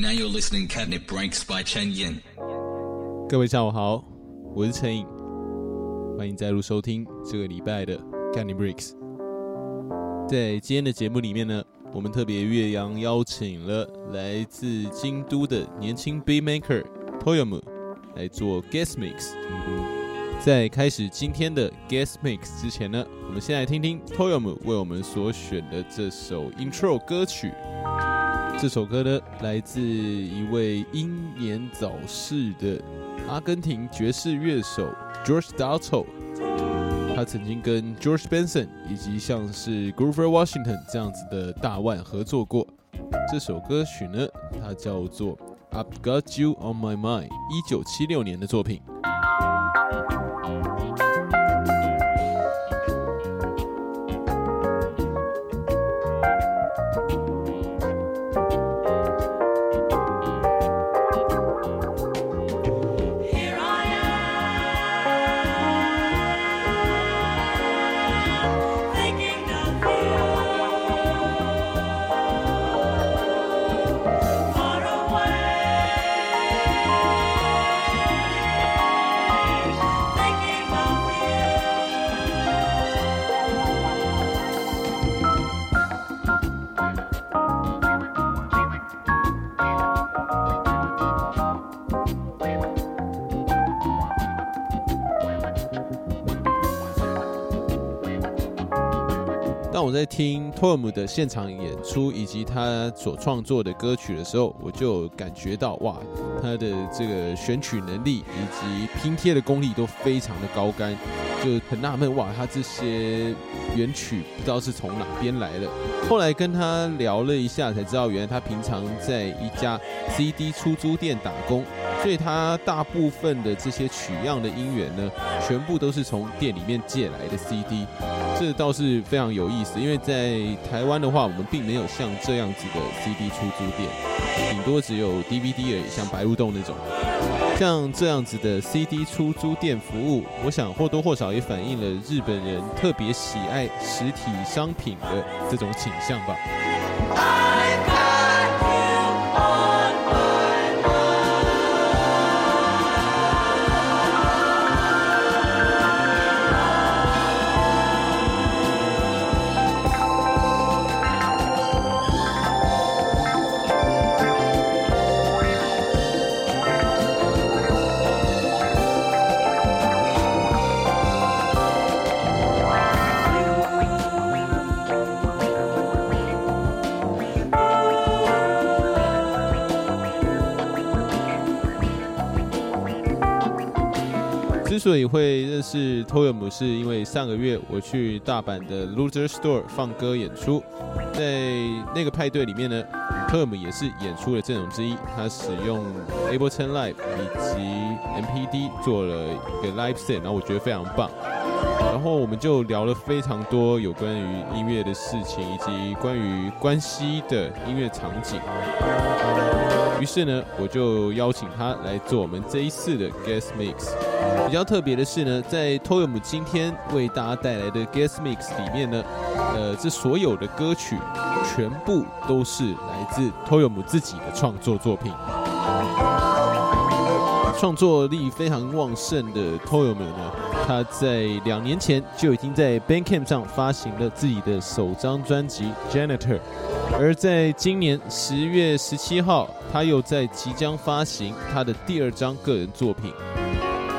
Now you're listening Catnip Breaks by Chen Yin. 各位下午好，我是陈颖，欢迎再度收听这个礼拜的 Catnip Breaks。在今天的节目里面呢，我们特别岳阳邀请了来自京都的年轻 b Maker Toyomu 来做 Guest Mix。在开始今天的 Guest Mix 之前呢，我们先来听听 Toyomu 为我们所选的这首 Intro 歌曲。这首歌呢，来自一位英年早逝的阿根廷爵士乐手 George Dalto。他曾经跟 George Benson 以及像是 Grover Washington 这样子的大腕合作过。这首歌曲呢，它叫做 I've Got You on My Mind，一九七六年的作品。Tom 的现场演出以及他所创作的歌曲的时候，我就感觉到哇，他的这个选曲能力以及拼贴的功力都非常的高干，就很纳闷哇，他这些原曲不知道是从哪边来的。后来跟他聊了一下，才知道原来他平常在一家 CD 出租店打工，所以他大部分的这些取样的音源呢，全部都是从店里面借来的 CD。这倒是非常有意思，因为在台湾的话，我们并没有像这样子的 CD 出租店，顶多只有 DVD 而已，像白鹿洞那种。像这样子的 CD 出租店服务，我想或多或少也反映了日本人特别喜爱实体商品的这种倾向吧。所以会认识 Toyom，是因为上个月我去大阪的 Loser Store 放歌演出，在那个派对里面呢，Toyom 也是演出的阵容之一。他使用 Ableton Live 以及 MPD 做了一个 live set，然后我觉得非常棒。然后我们就聊了非常多有关于音乐的事情，以及关于关西的音乐场景。于是呢，我就邀请他来做我们这一次的 guest mix。比较特别的是呢，在 Toyom 今天为大家带来的 guest mix 里面呢，呃，这所有的歌曲全部都是来自 Toyom 自己的创作作品。创作力非常旺盛的 Toyom 呢，他在两年前就已经在 Bandcamp 上发行了自己的首张专辑《Janitor》，而在今年十月十七号，他又在即将发行他的第二张个人作品。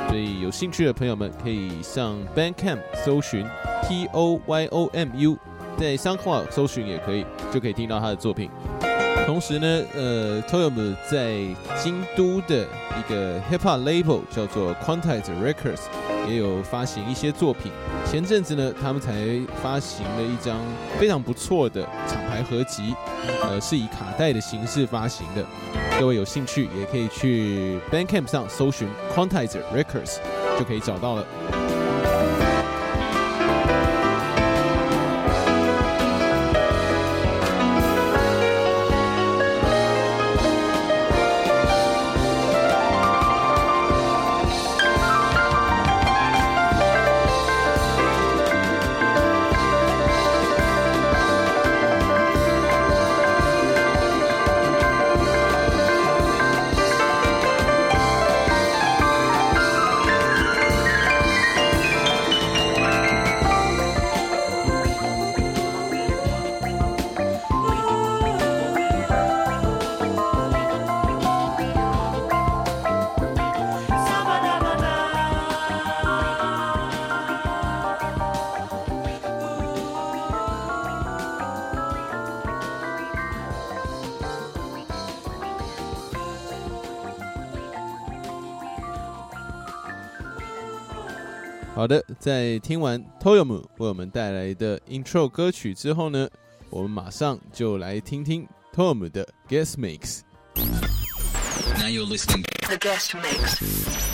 所以有兴趣的朋友们可以上 Bandcamp 搜寻 T O Y O M U，在 SoundCloud 搜寻也可以，就可以听到他的作品。同时呢，呃，Toyom 在京都的一个 hip hop label 叫做 Quantize Records 也有发行一些作品。前阵子呢，他们才发行了一张非常不错的厂牌合集，呃，是以卡带的形式发行的。各位有兴趣也可以去 Bandcamp 上搜寻 Quantizer Records 就可以找到了。在听完 Toyomu 为我们带来的 Intro 歌曲之后呢，我们马上就来听听 Toyomu 的 Guest Mix。Now you're listening. The guest mix.「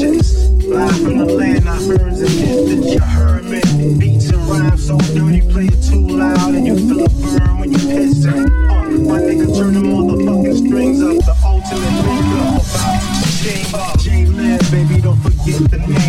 visions. Live from the land I heard in distance, you heard me. Beats and rhymes so dirty, play it too loud, and you feel a burn when you pissing. Uh, my nigga turn the motherfucking strings up, the ultimate makeup about J-Lib, baby, don't forget the name.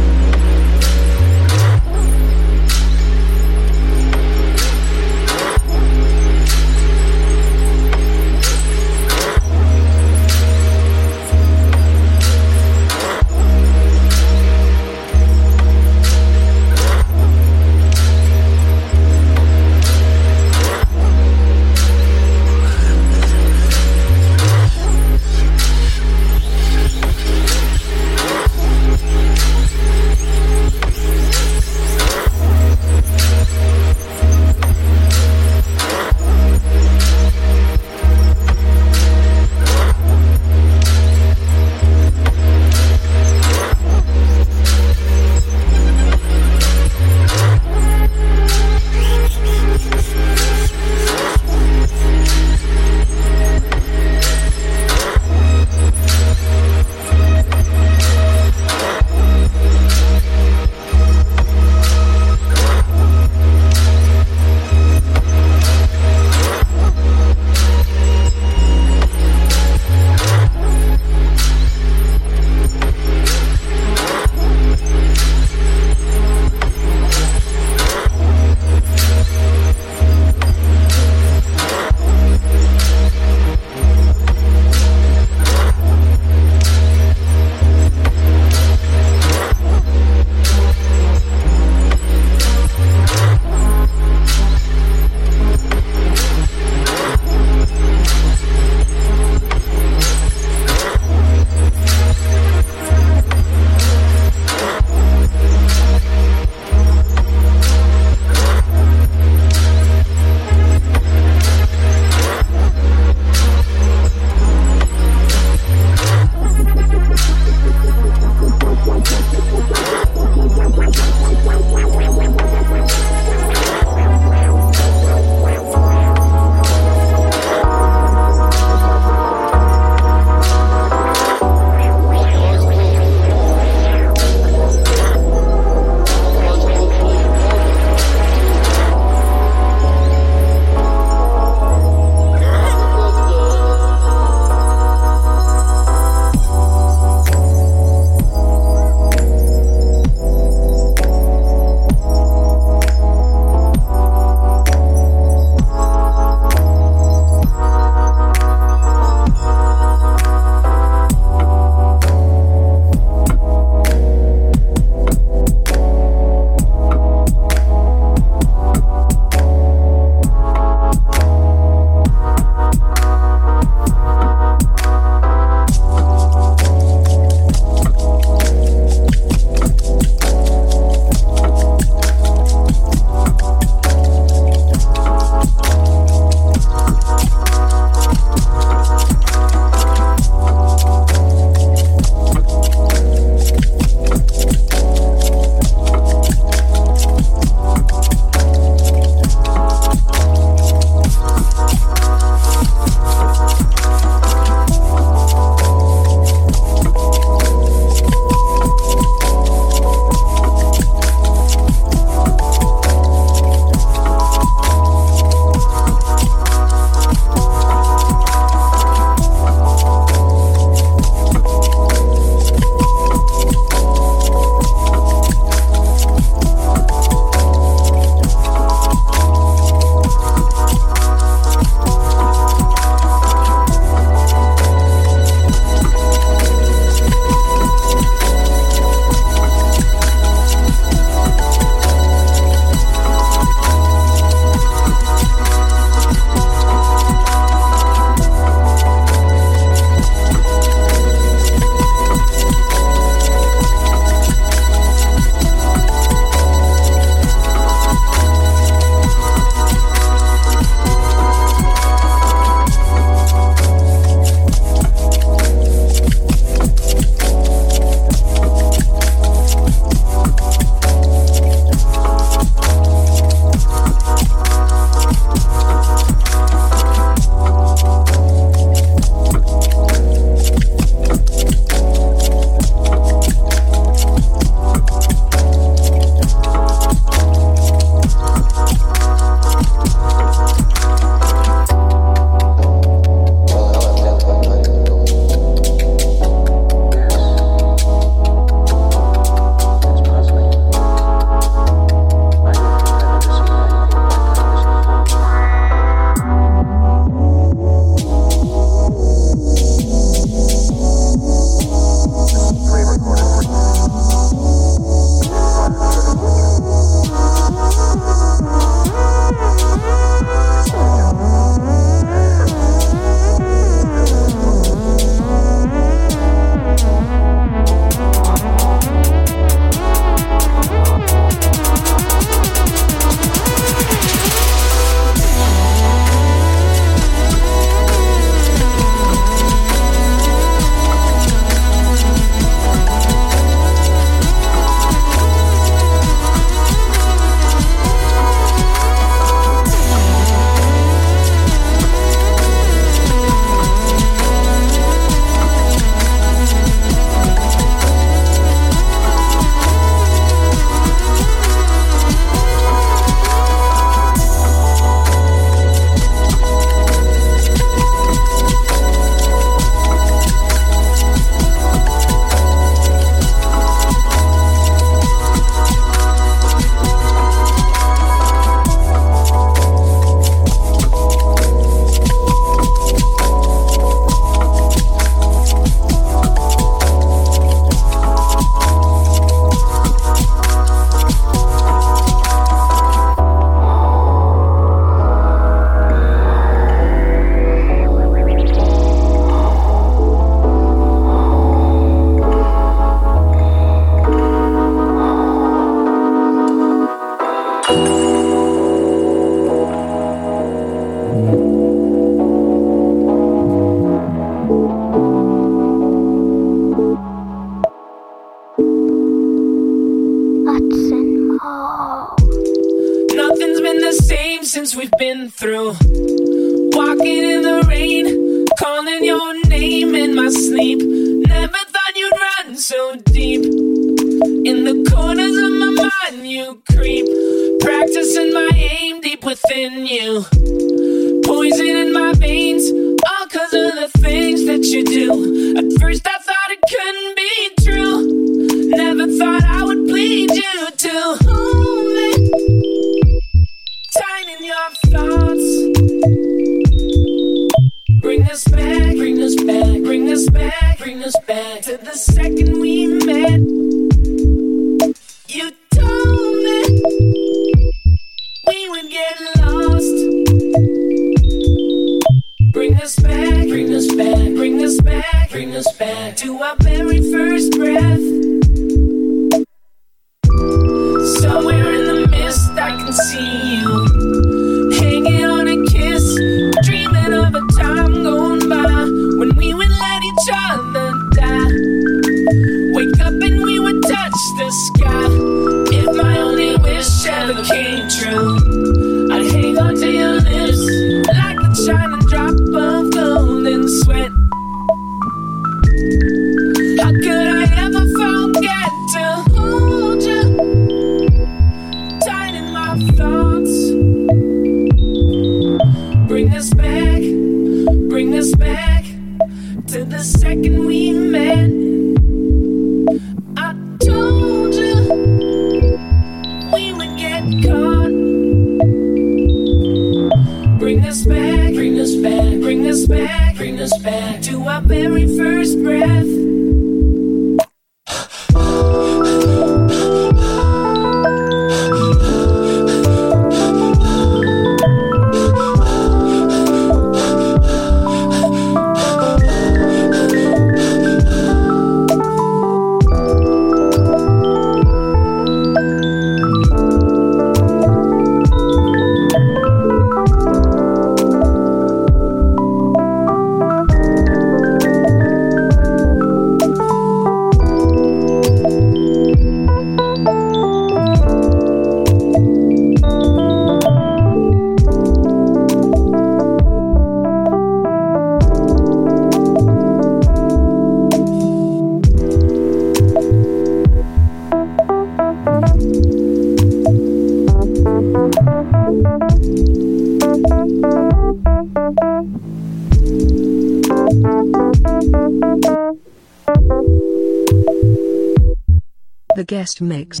mix.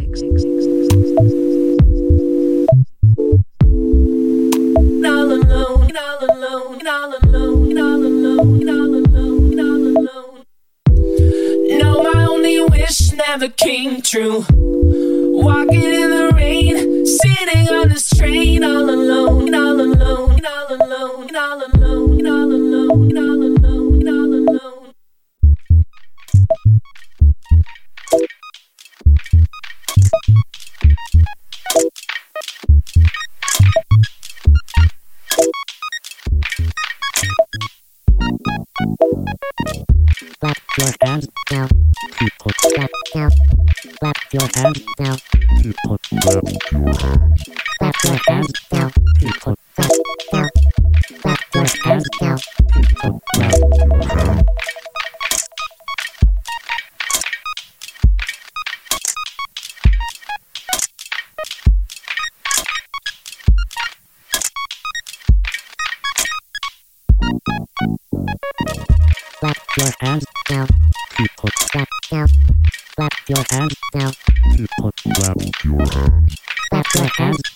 your hands now. Tip up, clap your hands. Clap your hands.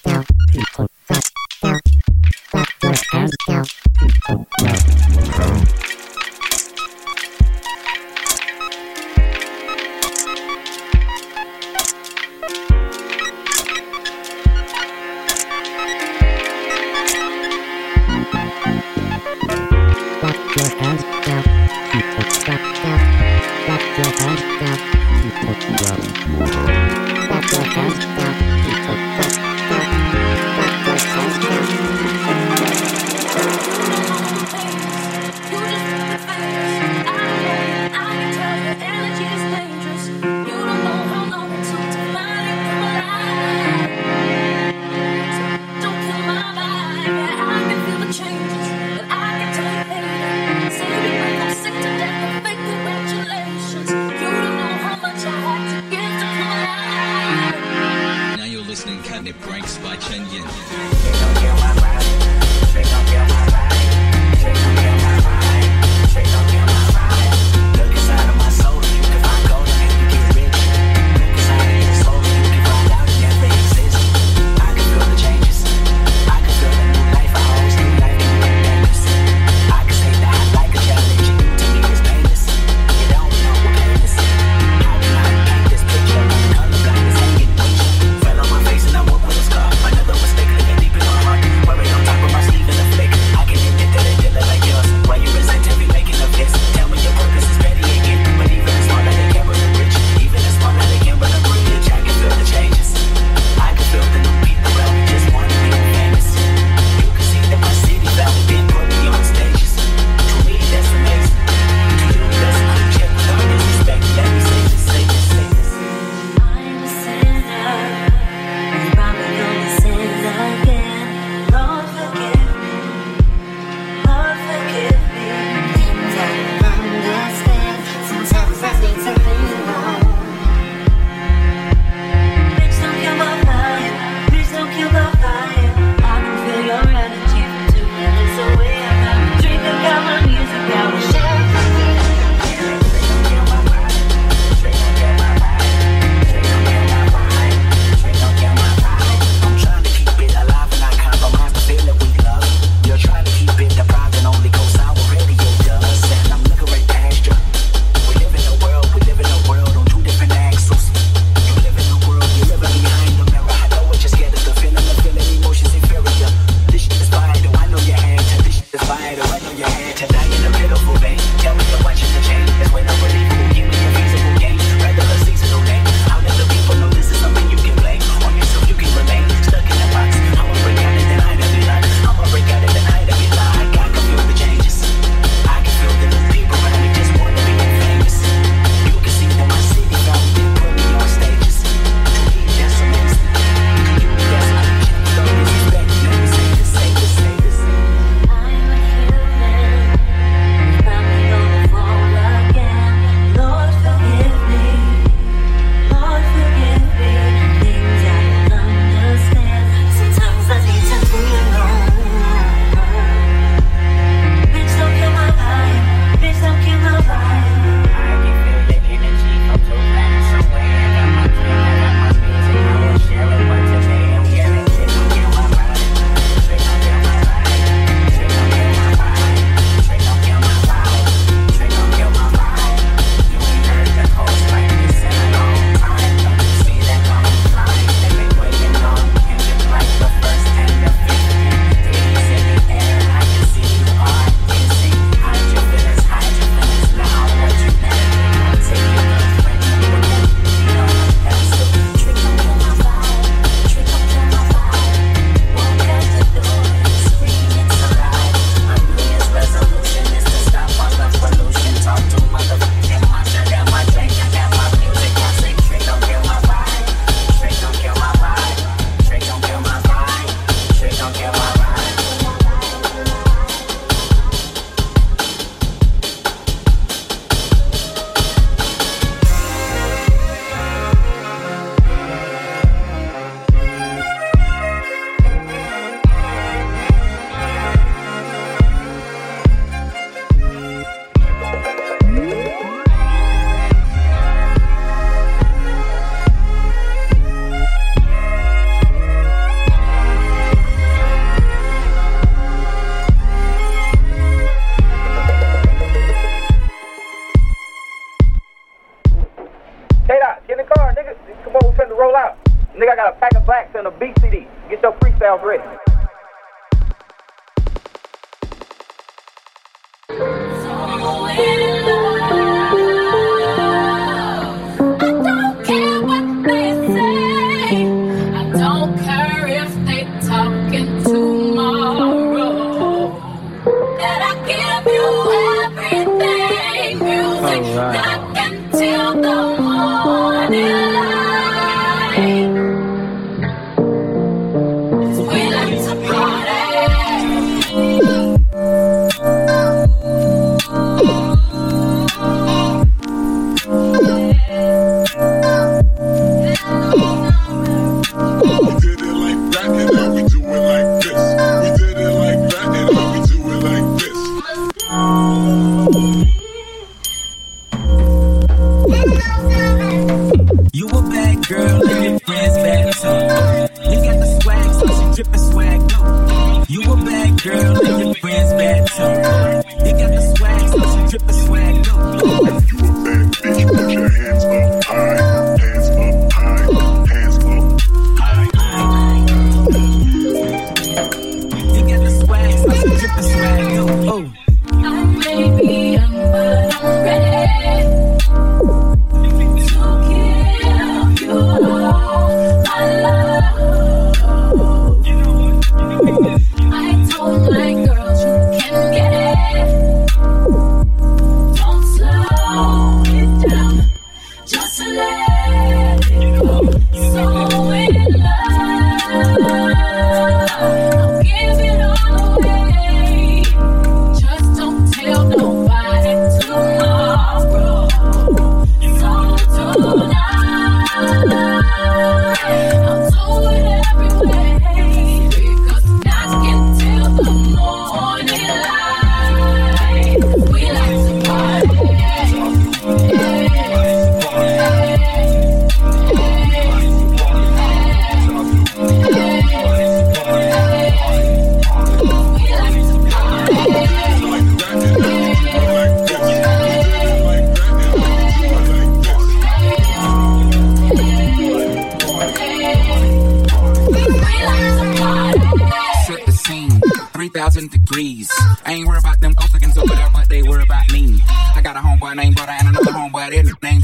Right.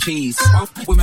cheese. With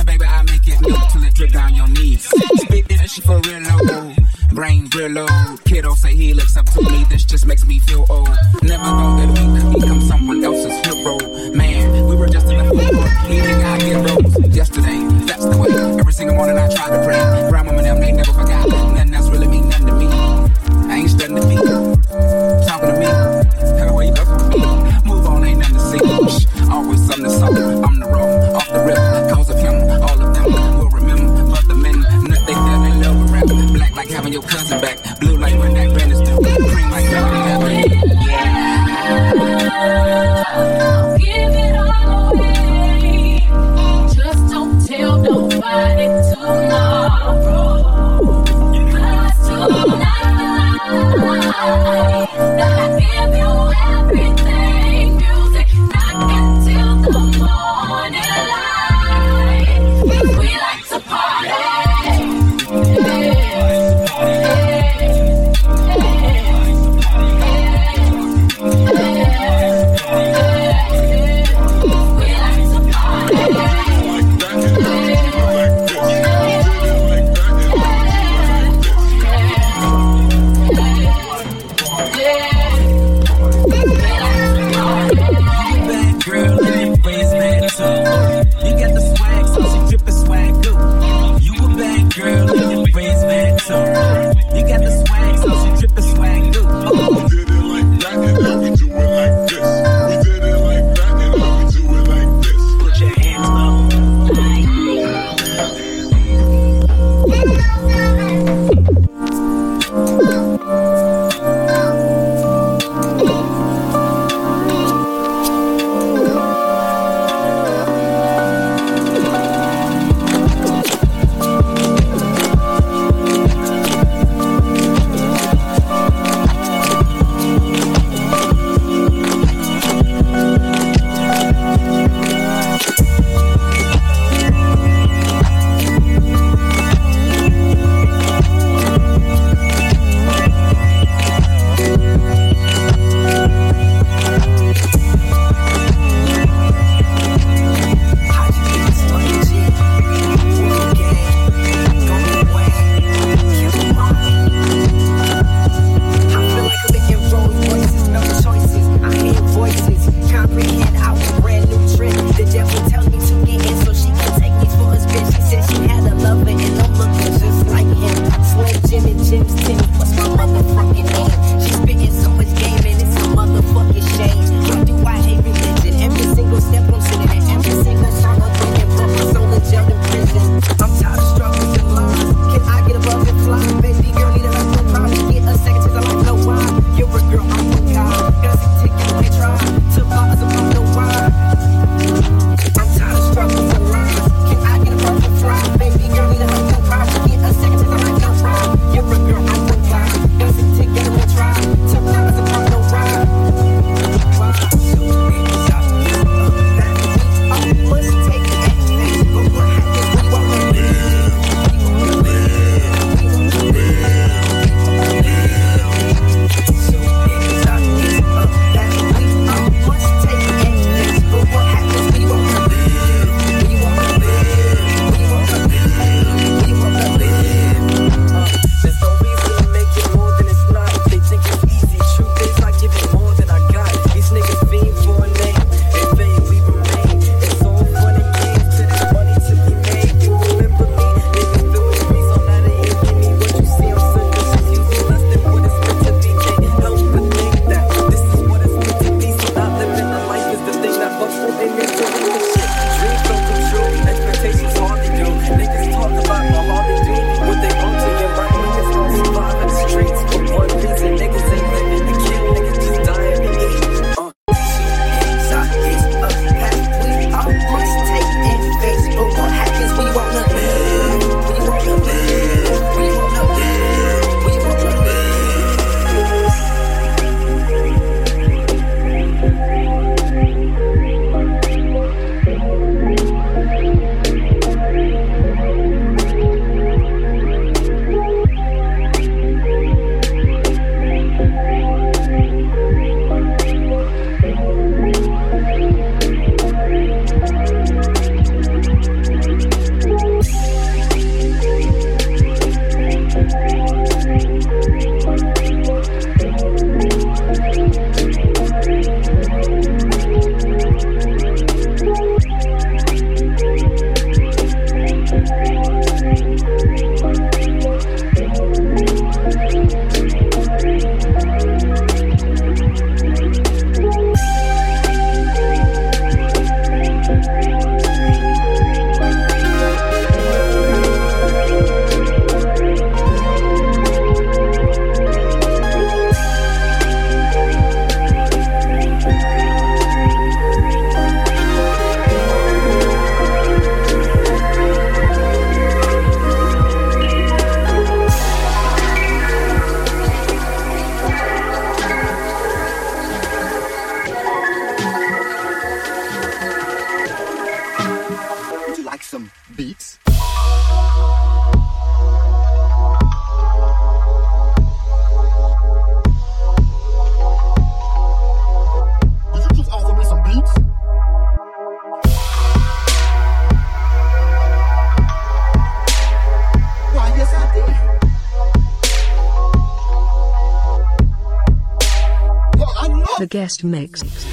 The guest mix.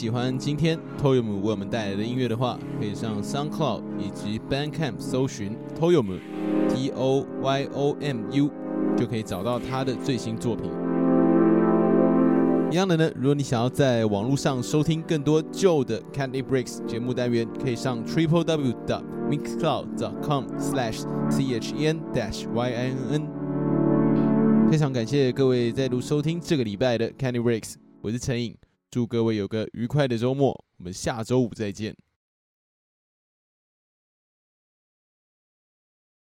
喜欢今天 Toyom 为我们带来的音乐的话，可以上 SoundCloud 以及 Bandcamp 搜寻 Toyom T O Y O M U，就可以找到他的最新作品。一样的呢，如果你想要在网络上收听更多旧的 Candy Breaks 节目单元，可以上 triple w dot mixcloud dot com slash c h e n dash y i n n。非常感谢各位再度收听这个礼拜的 Candy Breaks，我是陈颖，祝各位有个愉快的周末，我们下周五再见。